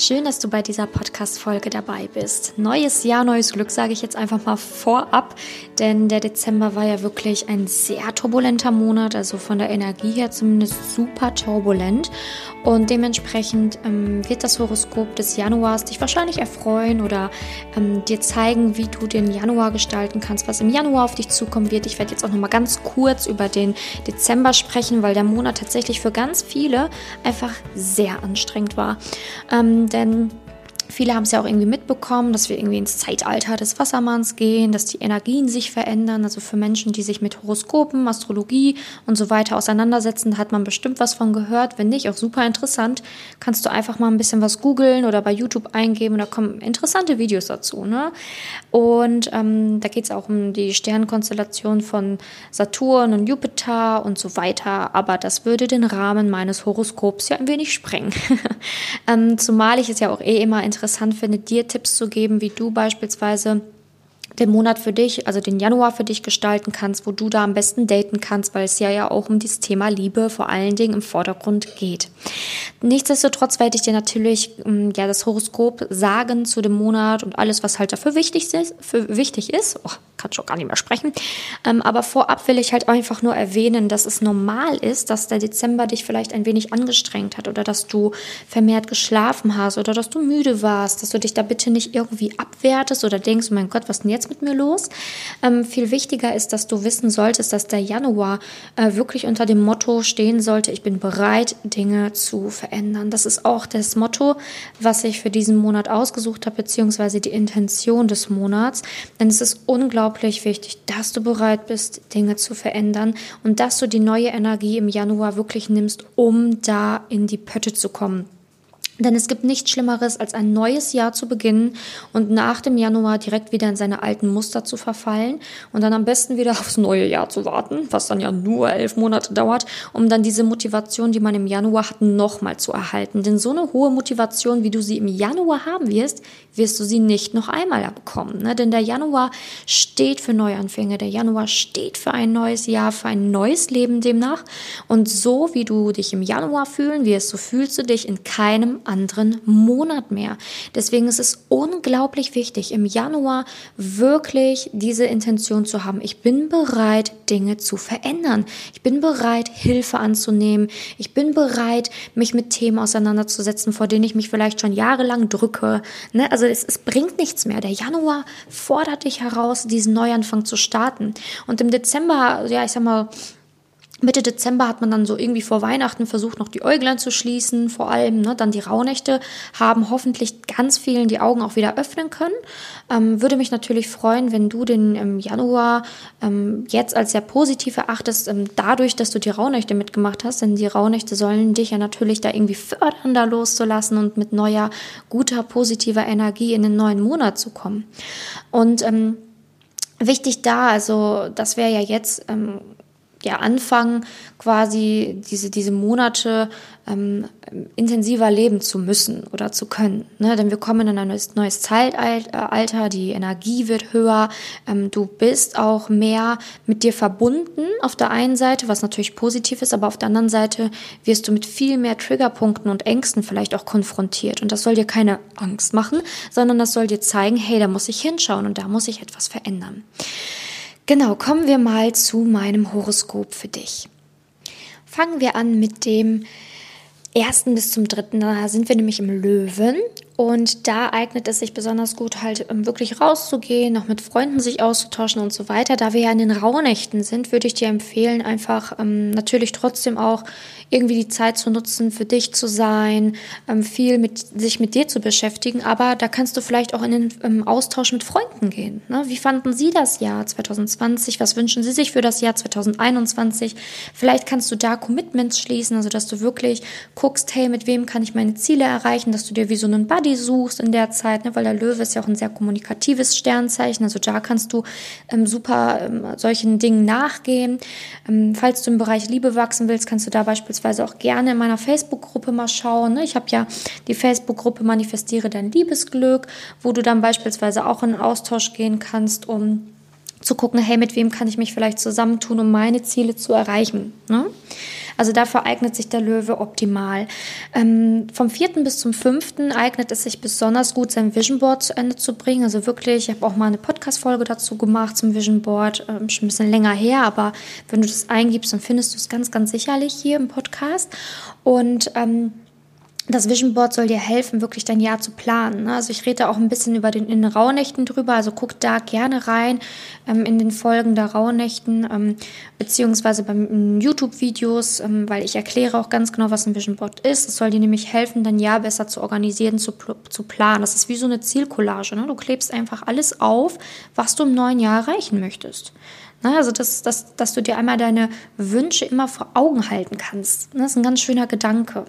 Schön, dass du bei dieser Podcast-Folge dabei bist. Neues Jahr, neues Glück, sage ich jetzt einfach mal vorab, denn der Dezember war ja wirklich ein sehr turbulenter Monat, also von der Energie her zumindest super turbulent. Und dementsprechend ähm, wird das Horoskop des Januars dich wahrscheinlich erfreuen oder ähm, dir zeigen, wie du den Januar gestalten kannst, was im Januar auf dich zukommen wird. Ich werde jetzt auch noch mal ganz kurz über den Dezember sprechen, weil der Monat tatsächlich für ganz viele einfach sehr anstrengend war. Ähm, denn Viele haben es ja auch irgendwie mitbekommen, dass wir irgendwie ins Zeitalter des Wassermanns gehen, dass die Energien sich verändern. Also für Menschen, die sich mit Horoskopen, Astrologie und so weiter auseinandersetzen, hat man bestimmt was von gehört. Wenn nicht, auch super interessant. Kannst du einfach mal ein bisschen was googeln oder bei YouTube eingeben da kommen interessante Videos dazu. Ne? Und ähm, da geht es auch um die Sternkonstellation von Saturn und Jupiter und so weiter. Aber das würde den Rahmen meines Horoskops ja ein wenig sprengen. ähm, zumal ich es ja auch eh immer interessant interessant finde, dir Tipps zu geben, wie du beispielsweise den Monat für dich, also den Januar für dich gestalten kannst, wo du da am besten daten kannst, weil es ja ja auch um dieses Thema Liebe vor allen Dingen im Vordergrund geht. Nichtsdestotrotz werde ich dir natürlich ähm, ja das Horoskop sagen zu dem Monat und alles, was halt dafür wichtig ist. Für wichtig ist. Oh, kann schon gar nicht mehr sprechen. Ähm, aber vorab will ich halt einfach nur erwähnen, dass es normal ist, dass der Dezember dich vielleicht ein wenig angestrengt hat oder dass du vermehrt geschlafen hast oder dass du müde warst, dass du dich da bitte nicht irgendwie abwertest oder denkst, oh mein Gott, was ist denn jetzt mit mir los? Ähm, viel wichtiger ist, dass du wissen solltest, dass der Januar äh, wirklich unter dem Motto stehen sollte, ich bin bereit, Dinge zu verändern. Das ist auch das Motto, was ich für diesen Monat ausgesucht habe, beziehungsweise die Intention des Monats. Denn es ist unglaublich wichtig, dass du bereit bist, Dinge zu verändern und dass du die neue Energie im Januar wirklich nimmst, um da in die Pötte zu kommen. Denn es gibt nichts Schlimmeres, als ein neues Jahr zu beginnen und nach dem Januar direkt wieder in seine alten Muster zu verfallen und dann am besten wieder aufs neue Jahr zu warten, was dann ja nur elf Monate dauert, um dann diese Motivation, die man im Januar hat, nochmal zu erhalten. Denn so eine hohe Motivation, wie du sie im Januar haben wirst, wirst du sie nicht noch einmal bekommen. Ne? Denn der Januar steht für Neuanfänge, der Januar steht für ein neues Jahr, für ein neues Leben demnach. Und so wie du dich im Januar fühlen wirst, so fühlst du dich in keinem anderen Monat mehr. Deswegen ist es unglaublich wichtig, im Januar wirklich diese Intention zu haben. Ich bin bereit, Dinge zu verändern. Ich bin bereit, Hilfe anzunehmen. Ich bin bereit, mich mit Themen auseinanderzusetzen, vor denen ich mich vielleicht schon jahrelang drücke. Ne? Also es, es bringt nichts mehr. Der Januar fordert dich heraus, diesen Neuanfang zu starten. Und im Dezember, ja, ich sag mal, Mitte Dezember hat man dann so irgendwie vor Weihnachten versucht, noch die Äuglein zu schließen, vor allem ne, dann die Rauhnächte haben hoffentlich ganz vielen die Augen auch wieder öffnen können. Ähm, würde mich natürlich freuen, wenn du den im Januar ähm, jetzt als sehr positiv erachtest, ähm, dadurch, dass du die Rauhnächte mitgemacht hast, denn die Rauhnächte sollen dich ja natürlich da irgendwie fördern, da loszulassen und mit neuer, guter, positiver Energie in den neuen Monat zu kommen. Und ähm, wichtig da, also das wäre ja jetzt ähm, ja, anfangen, quasi diese, diese Monate ähm, intensiver leben zu müssen oder zu können. Ne? Denn wir kommen in ein neues, neues Zeitalter, die Energie wird höher, ähm, du bist auch mehr mit dir verbunden auf der einen Seite, was natürlich positiv ist, aber auf der anderen Seite wirst du mit viel mehr Triggerpunkten und Ängsten vielleicht auch konfrontiert. Und das soll dir keine Angst machen, sondern das soll dir zeigen, hey, da muss ich hinschauen und da muss ich etwas verändern. Genau, kommen wir mal zu meinem Horoskop für dich. Fangen wir an mit dem ersten bis zum dritten. Da sind wir nämlich im Löwen und da eignet es sich besonders gut, halt ähm, wirklich rauszugehen, noch mit Freunden sich auszutauschen und so weiter. Da wir ja in den Rauhnächten sind, würde ich dir empfehlen, einfach ähm, natürlich trotzdem auch irgendwie die Zeit zu nutzen, für dich zu sein, ähm, viel mit sich mit dir zu beschäftigen. Aber da kannst du vielleicht auch in den ähm, Austausch mit Freunden gehen. Ne? Wie fanden Sie das Jahr 2020? Was wünschen Sie sich für das Jahr 2021? Vielleicht kannst du da Commitments schließen, also dass du wirklich guckst, hey, mit wem kann ich meine Ziele erreichen, dass du dir wie so einen Buddy Buddy suchst in der Zeit, ne, weil der Löwe ist ja auch ein sehr kommunikatives Sternzeichen. Also da kannst du ähm, super ähm, solchen Dingen nachgehen. Ähm, falls du im Bereich Liebe wachsen willst, kannst du da beispielsweise auch gerne in meiner Facebook-Gruppe mal schauen. Ne? Ich habe ja die Facebook-Gruppe Manifestiere dein Liebesglück, wo du dann beispielsweise auch in Austausch gehen kannst, um zu gucken, hey, mit wem kann ich mich vielleicht zusammentun, um meine Ziele zu erreichen. Ne? Also dafür eignet sich der Löwe optimal. Ähm, vom 4. bis zum 5. eignet es sich besonders gut, sein Vision Board zu Ende zu bringen. Also wirklich, ich habe auch mal eine Podcast-Folge dazu gemacht zum Vision Board, ähm, schon ein bisschen länger her, aber wenn du das eingibst, dann findest du es ganz, ganz sicherlich hier im Podcast. Und ähm, das Vision Board soll dir helfen, wirklich dein Jahr zu planen. Ne? Also ich rede auch ein bisschen über den in den Rauhnächten drüber, also guck da gerne rein ähm, in den Folgen der Rauhnächten, ähm, beziehungsweise beim YouTube-Videos, ähm, weil ich erkläre auch ganz genau, was ein Vision Board ist. Es soll dir nämlich helfen, dein Jahr besser zu organisieren, zu, zu planen. Das ist wie so eine Zielcollage. Ne? Du klebst einfach alles auf, was du im neuen Jahr erreichen möchtest. Ne? Also, dass, dass, dass du dir einmal deine Wünsche immer vor Augen halten kannst. Ne? Das ist ein ganz schöner Gedanke.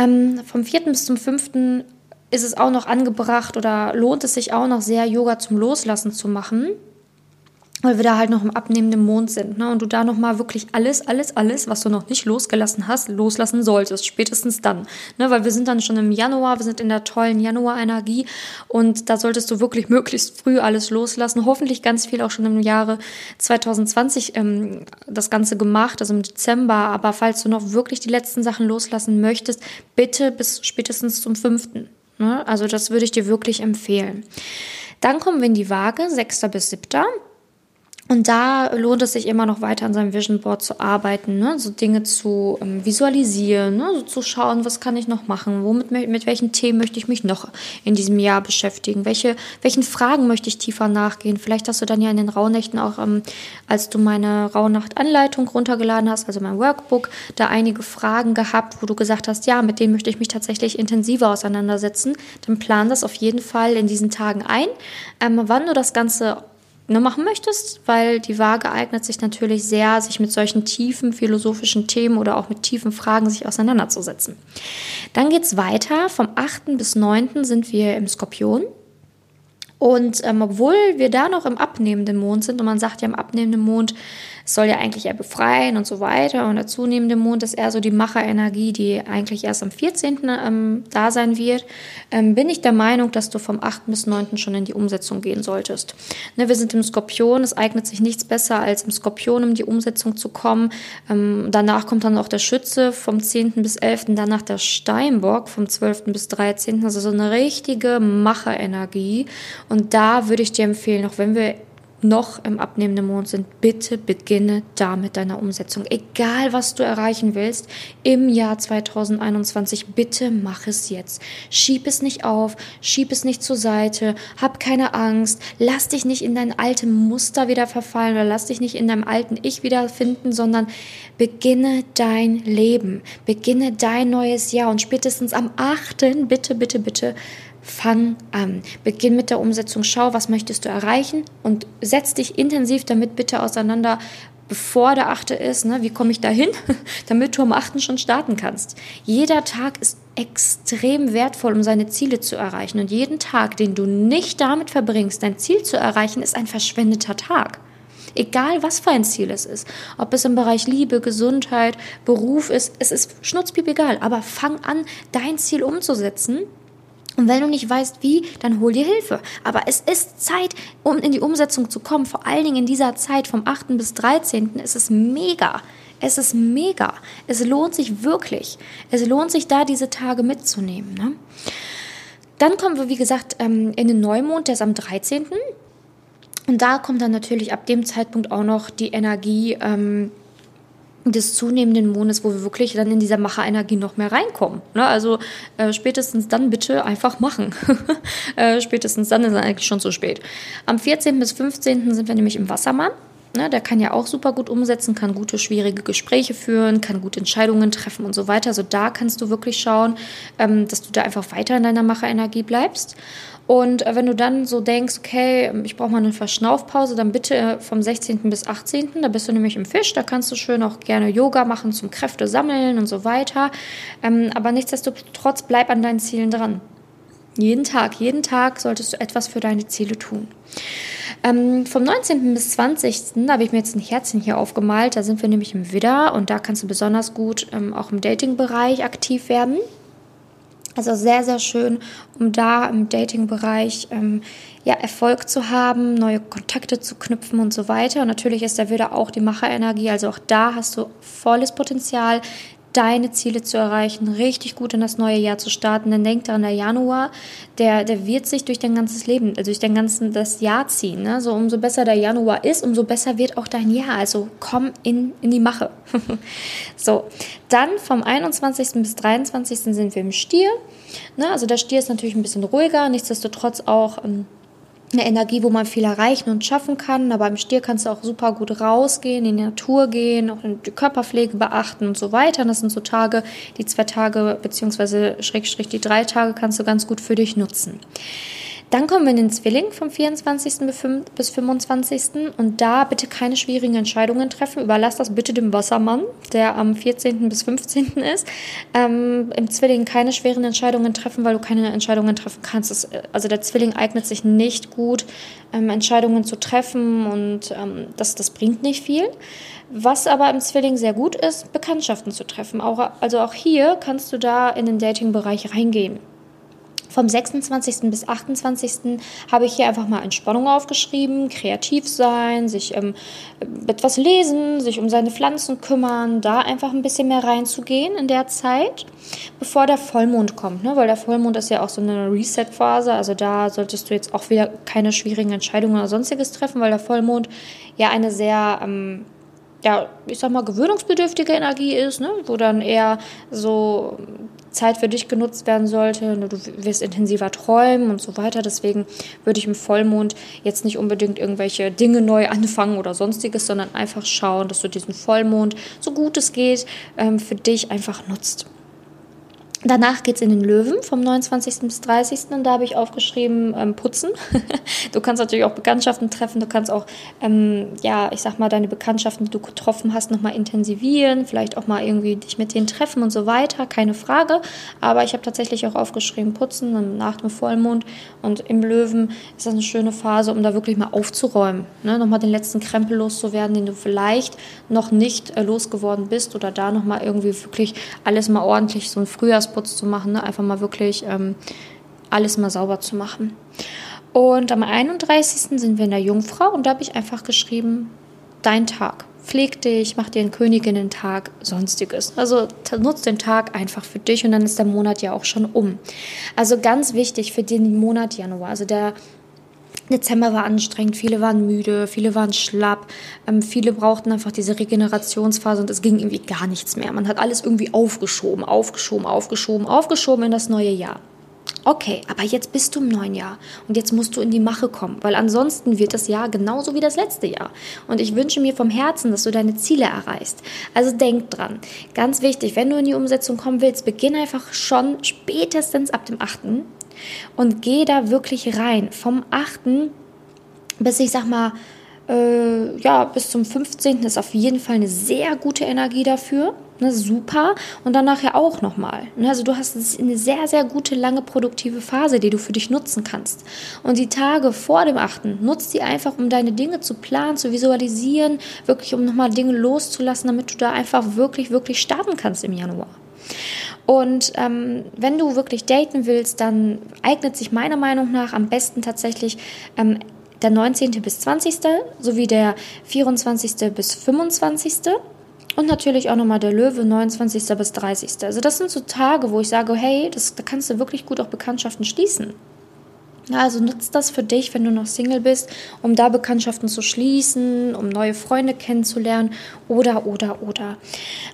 Ähm, vom 4. bis zum 5. ist es auch noch angebracht oder lohnt es sich auch noch sehr, Yoga zum Loslassen zu machen weil wir da halt noch im abnehmenden Mond sind, ne? Und du da nochmal wirklich alles, alles, alles, was du noch nicht losgelassen hast, loslassen solltest, spätestens dann, ne? Weil wir sind dann schon im Januar, wir sind in der tollen Januar-Energie und da solltest du wirklich möglichst früh alles loslassen. Hoffentlich ganz viel auch schon im Jahre 2020 ähm, das Ganze gemacht, also im Dezember. Aber falls du noch wirklich die letzten Sachen loslassen möchtest, bitte bis spätestens zum 5. Ne? Also das würde ich dir wirklich empfehlen. Dann kommen wir in die Waage, 6. bis 7. Und da lohnt es sich immer noch weiter an seinem Vision Board zu arbeiten, ne? so Dinge zu ähm, visualisieren, ne? so zu schauen, was kann ich noch machen, womit mit welchen Themen möchte ich mich noch in diesem Jahr beschäftigen, welche welchen Fragen möchte ich tiefer nachgehen. Vielleicht hast du dann ja in den Rauhnächten auch, ähm, als du meine Rauhnacht-Anleitung runtergeladen hast, also mein Workbook, da einige Fragen gehabt, wo du gesagt hast, ja, mit denen möchte ich mich tatsächlich intensiver auseinandersetzen. Dann plan das auf jeden Fall in diesen Tagen ein, ähm, wann du das Ganze ne, machen möchtest, weil die Waage eignet sich natürlich sehr, sich mit solchen tiefen philosophischen Themen oder auch mit tiefen Fragen sich auseinanderzusetzen. Dann geht es weiter. Vom 8. bis 9. sind wir im Skorpion. Und ähm, obwohl wir da noch im abnehmenden Mond sind und man sagt ja im abnehmenden Mond, soll ja eigentlich eher befreien und so weiter. Und der zunehmende Mond ist eher so die Macherenergie, die eigentlich erst am 14. Ähm, da sein wird. Ähm, bin ich der Meinung, dass du vom 8. bis 9. schon in die Umsetzung gehen solltest. Ne, wir sind im Skorpion, es eignet sich nichts besser als im Skorpion, um die Umsetzung zu kommen. Ähm, danach kommt dann auch der Schütze vom 10. bis 11. Danach der Steinbock vom 12. bis 13. Also so eine richtige Macherenergie. Und da würde ich dir empfehlen, auch wenn wir noch im abnehmenden Mond sind, bitte beginne da mit deiner Umsetzung. Egal, was du erreichen willst im Jahr 2021, bitte mach es jetzt. Schieb es nicht auf, schieb es nicht zur Seite, hab keine Angst, lass dich nicht in dein alte Muster wieder verfallen oder lass dich nicht in deinem alten Ich wiederfinden, sondern beginne dein Leben, beginne dein neues Jahr und spätestens am 8. bitte, bitte, bitte Fang an. Beginn mit der Umsetzung. Schau, was möchtest du erreichen und setz dich intensiv damit bitte auseinander, bevor der achte ist. Ne? Wie komme ich da hin? damit du am achten schon starten kannst. Jeder Tag ist extrem wertvoll, um seine Ziele zu erreichen. Und jeden Tag, den du nicht damit verbringst, dein Ziel zu erreichen, ist ein verschwendeter Tag. Egal, was für ein Ziel es ist. Ob es im Bereich Liebe, Gesundheit, Beruf ist, es ist schnutzpiep egal. Aber fang an, dein Ziel umzusetzen und wenn du nicht weißt, wie, dann hol dir Hilfe. Aber es ist Zeit, um in die Umsetzung zu kommen. Vor allen Dingen in dieser Zeit vom 8. bis 13. ist es mega. Es ist mega. Es lohnt sich wirklich. Es lohnt sich da, diese Tage mitzunehmen. Ne? Dann kommen wir, wie gesagt, ähm, in den Neumond, der ist am 13. Und da kommt dann natürlich ab dem Zeitpunkt auch noch die Energie ähm, des zunehmenden Mondes, wo wir wirklich dann in dieser Macherenergie noch mehr reinkommen. Ne? Also äh, spätestens dann bitte einfach machen. äh, spätestens dann ist es eigentlich schon zu spät. Am 14. bis 15. sind wir nämlich im Wassermann. Ne, der kann ja auch super gut umsetzen, kann gute, schwierige Gespräche führen, kann gute Entscheidungen treffen und so weiter. Also da kannst du wirklich schauen, ähm, dass du da einfach weiter in deiner Macherenergie bleibst. Und äh, wenn du dann so denkst, okay, ich brauche mal eine Verschnaufpause, dann bitte vom 16. bis 18. Da bist du nämlich im Fisch, da kannst du schön auch gerne Yoga machen zum Kräfte sammeln und so weiter. Ähm, aber nichtsdestotrotz bleib an deinen Zielen dran. Jeden Tag, jeden Tag solltest du etwas für deine Ziele tun. Ähm, vom 19. bis 20. habe ich mir jetzt ein Herzchen hier aufgemalt. Da sind wir nämlich im Widder und da kannst du besonders gut ähm, auch im Dating-Bereich aktiv werden. Also sehr, sehr schön, um da im Dating-Bereich ähm, ja, Erfolg zu haben, neue Kontakte zu knüpfen und so weiter. Und natürlich ist da wieder auch die Macherenergie. Also auch da hast du volles Potenzial, deine Ziele zu erreichen, richtig gut in das neue Jahr zu starten. Dann denk daran, der Januar, der, der wird sich durch dein ganzes Leben, also durch dein ganzes das Jahr ziehen. Ne? So umso besser der Januar ist, umso besser wird auch dein Jahr. Also komm in, in die Mache. so, dann vom 21. bis 23. sind wir im Stier. Ne? Also der Stier ist natürlich ein bisschen ruhiger, nichtsdestotrotz auch. Ähm, eine Energie, wo man viel erreichen und schaffen kann. Aber im Stier kannst du auch super gut rausgehen, in die Natur gehen, auch die Körperpflege beachten und so weiter. Und das sind so Tage, die zwei Tage beziehungsweise Schrägstrich die drei Tage kannst du ganz gut für dich nutzen. Dann kommen wir in den Zwilling vom 24. bis 25. Und da bitte keine schwierigen Entscheidungen treffen. Überlass das bitte dem Wassermann, der am 14. bis 15. ist. Ähm, Im Zwilling keine schweren Entscheidungen treffen, weil du keine Entscheidungen treffen kannst. Das, also der Zwilling eignet sich nicht gut, ähm, Entscheidungen zu treffen und ähm, das, das bringt nicht viel. Was aber im Zwilling sehr gut ist, Bekanntschaften zu treffen. Auch, also auch hier kannst du da in den Dating-Bereich reingehen. Vom 26. bis 28. habe ich hier einfach mal Entspannung aufgeschrieben, kreativ sein, sich ähm, etwas lesen, sich um seine Pflanzen kümmern, da einfach ein bisschen mehr reinzugehen in der Zeit, bevor der Vollmond kommt. Ne? Weil der Vollmond ist ja auch so eine Reset-Phase, also da solltest du jetzt auch wieder keine schwierigen Entscheidungen oder sonstiges treffen, weil der Vollmond ja eine sehr... Ähm, ja, ich sag mal, gewöhnungsbedürftige Energie ist, ne? wo dann eher so Zeit für dich genutzt werden sollte. Du wirst intensiver träumen und so weiter. Deswegen würde ich im Vollmond jetzt nicht unbedingt irgendwelche Dinge neu anfangen oder sonstiges, sondern einfach schauen, dass du diesen Vollmond so gut es geht ähm, für dich einfach nutzt. Danach geht es in den Löwen vom 29. bis 30. Und da habe ich aufgeschrieben, ähm, putzen. du kannst natürlich auch Bekanntschaften treffen, du kannst auch, ähm, ja, ich sag mal, deine Bekanntschaften, die du getroffen hast, nochmal intensivieren, vielleicht auch mal irgendwie dich mit denen treffen und so weiter, keine Frage. Aber ich habe tatsächlich auch aufgeschrieben, putzen nach dem Vollmond. Und im Löwen ist das eine schöne Phase, um da wirklich mal aufzuräumen. Ne? Nochmal den letzten Krempel loszuwerden, den du vielleicht noch nicht äh, losgeworden bist oder da nochmal irgendwie wirklich alles mal ordentlich, so ein Frühjahrs Frühjahrsputz zu machen, ne? einfach mal wirklich ähm, alles mal sauber zu machen. Und am 31. sind wir in der Jungfrau und da habe ich einfach geschrieben, dein Tag. Pfleg dich, mach dir einen Königinnen-Tag, sonstiges. Also nutzt den Tag einfach für dich und dann ist der Monat ja auch schon um. Also ganz wichtig für den Monat Januar. Also der Dezember war anstrengend, viele waren müde, viele waren schlapp, ähm, viele brauchten einfach diese Regenerationsphase und es ging irgendwie gar nichts mehr. Man hat alles irgendwie aufgeschoben, aufgeschoben, aufgeschoben, aufgeschoben in das neue Jahr. Okay, aber jetzt bist du im neuen Jahr und jetzt musst du in die Mache kommen, weil ansonsten wird das Jahr genauso wie das letzte Jahr. Und ich wünsche mir vom Herzen, dass du deine Ziele erreichst. Also denk dran, ganz wichtig, wenn du in die Umsetzung kommen willst, beginn einfach schon spätestens ab dem 8 und geh da wirklich rein. Vom 8. bis ich sag mal, äh, ja, bis zum 15. ist auf jeden Fall eine sehr gute Energie dafür. Ne, super. Und dann nachher auch nochmal. Ne, also du hast eine sehr, sehr gute, lange produktive Phase, die du für dich nutzen kannst. Und die Tage vor dem 8. nutzt die einfach, um deine Dinge zu planen, zu visualisieren, wirklich um nochmal Dinge loszulassen, damit du da einfach wirklich, wirklich starten kannst im Januar. Und ähm, wenn du wirklich daten willst, dann eignet sich meiner Meinung nach am besten tatsächlich ähm, der 19. bis 20. sowie der 24. bis 25. Und natürlich auch nochmal der Löwe 29. bis 30. Also das sind so Tage, wo ich sage, hey, das, da kannst du wirklich gut auch Bekanntschaften schließen. Also nutzt das für dich, wenn du noch Single bist, um da Bekanntschaften zu schließen, um neue Freunde kennenzulernen oder, oder, oder.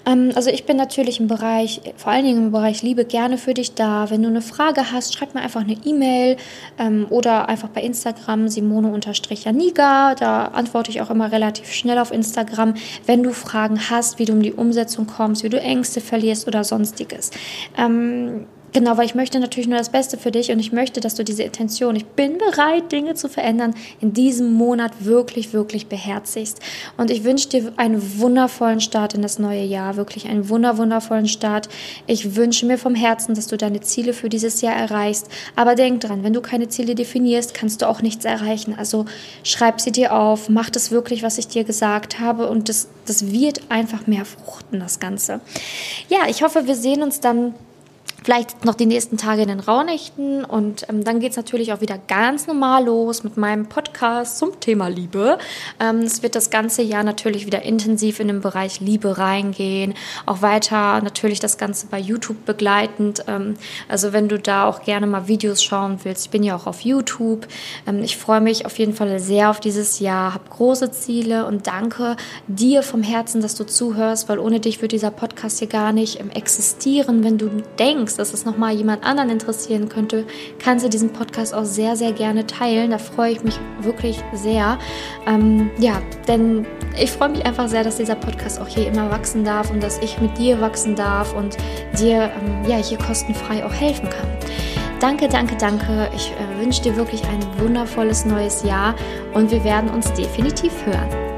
Ähm, also ich bin natürlich im Bereich, vor allen Dingen im Bereich Liebe gerne für dich da. Wenn du eine Frage hast, schreib mir einfach eine E-Mail ähm, oder einfach bei Instagram simone-janiga. Da antworte ich auch immer relativ schnell auf Instagram, wenn du Fragen hast, wie du um die Umsetzung kommst, wie du Ängste verlierst oder sonstiges. Ähm, Genau, weil ich möchte natürlich nur das Beste für dich und ich möchte, dass du diese Intention, ich bin bereit, Dinge zu verändern, in diesem Monat wirklich, wirklich beherzigst. Und ich wünsche dir einen wundervollen Start in das neue Jahr, wirklich einen wunder, wundervollen Start. Ich wünsche mir vom Herzen, dass du deine Ziele für dieses Jahr erreichst. Aber denk dran, wenn du keine Ziele definierst, kannst du auch nichts erreichen. Also schreib sie dir auf, mach das wirklich, was ich dir gesagt habe und das, das wird einfach mehr fruchten, das Ganze. Ja, ich hoffe, wir sehen uns dann vielleicht noch die nächsten Tage in den Rauhnächten und ähm, dann geht es natürlich auch wieder ganz normal los mit meinem Podcast zum Thema Liebe. Ähm, es wird das ganze Jahr natürlich wieder intensiv in den Bereich Liebe reingehen, auch weiter natürlich das Ganze bei YouTube begleitend. Ähm, also wenn du da auch gerne mal Videos schauen willst, ich bin ja auch auf YouTube. Ähm, ich freue mich auf jeden Fall sehr auf dieses Jahr, habe große Ziele und danke dir vom Herzen, dass du zuhörst, weil ohne dich würde dieser Podcast hier gar nicht ähm, existieren. Wenn du denkst, dass es nochmal jemand anderen interessieren könnte, kannst du diesen Podcast auch sehr, sehr gerne teilen. Da freue ich mich wirklich sehr. Ähm, ja, denn ich freue mich einfach sehr, dass dieser Podcast auch hier immer wachsen darf und dass ich mit dir wachsen darf und dir ähm, ja, hier kostenfrei auch helfen kann. Danke, danke, danke. Ich äh, wünsche dir wirklich ein wundervolles neues Jahr und wir werden uns definitiv hören.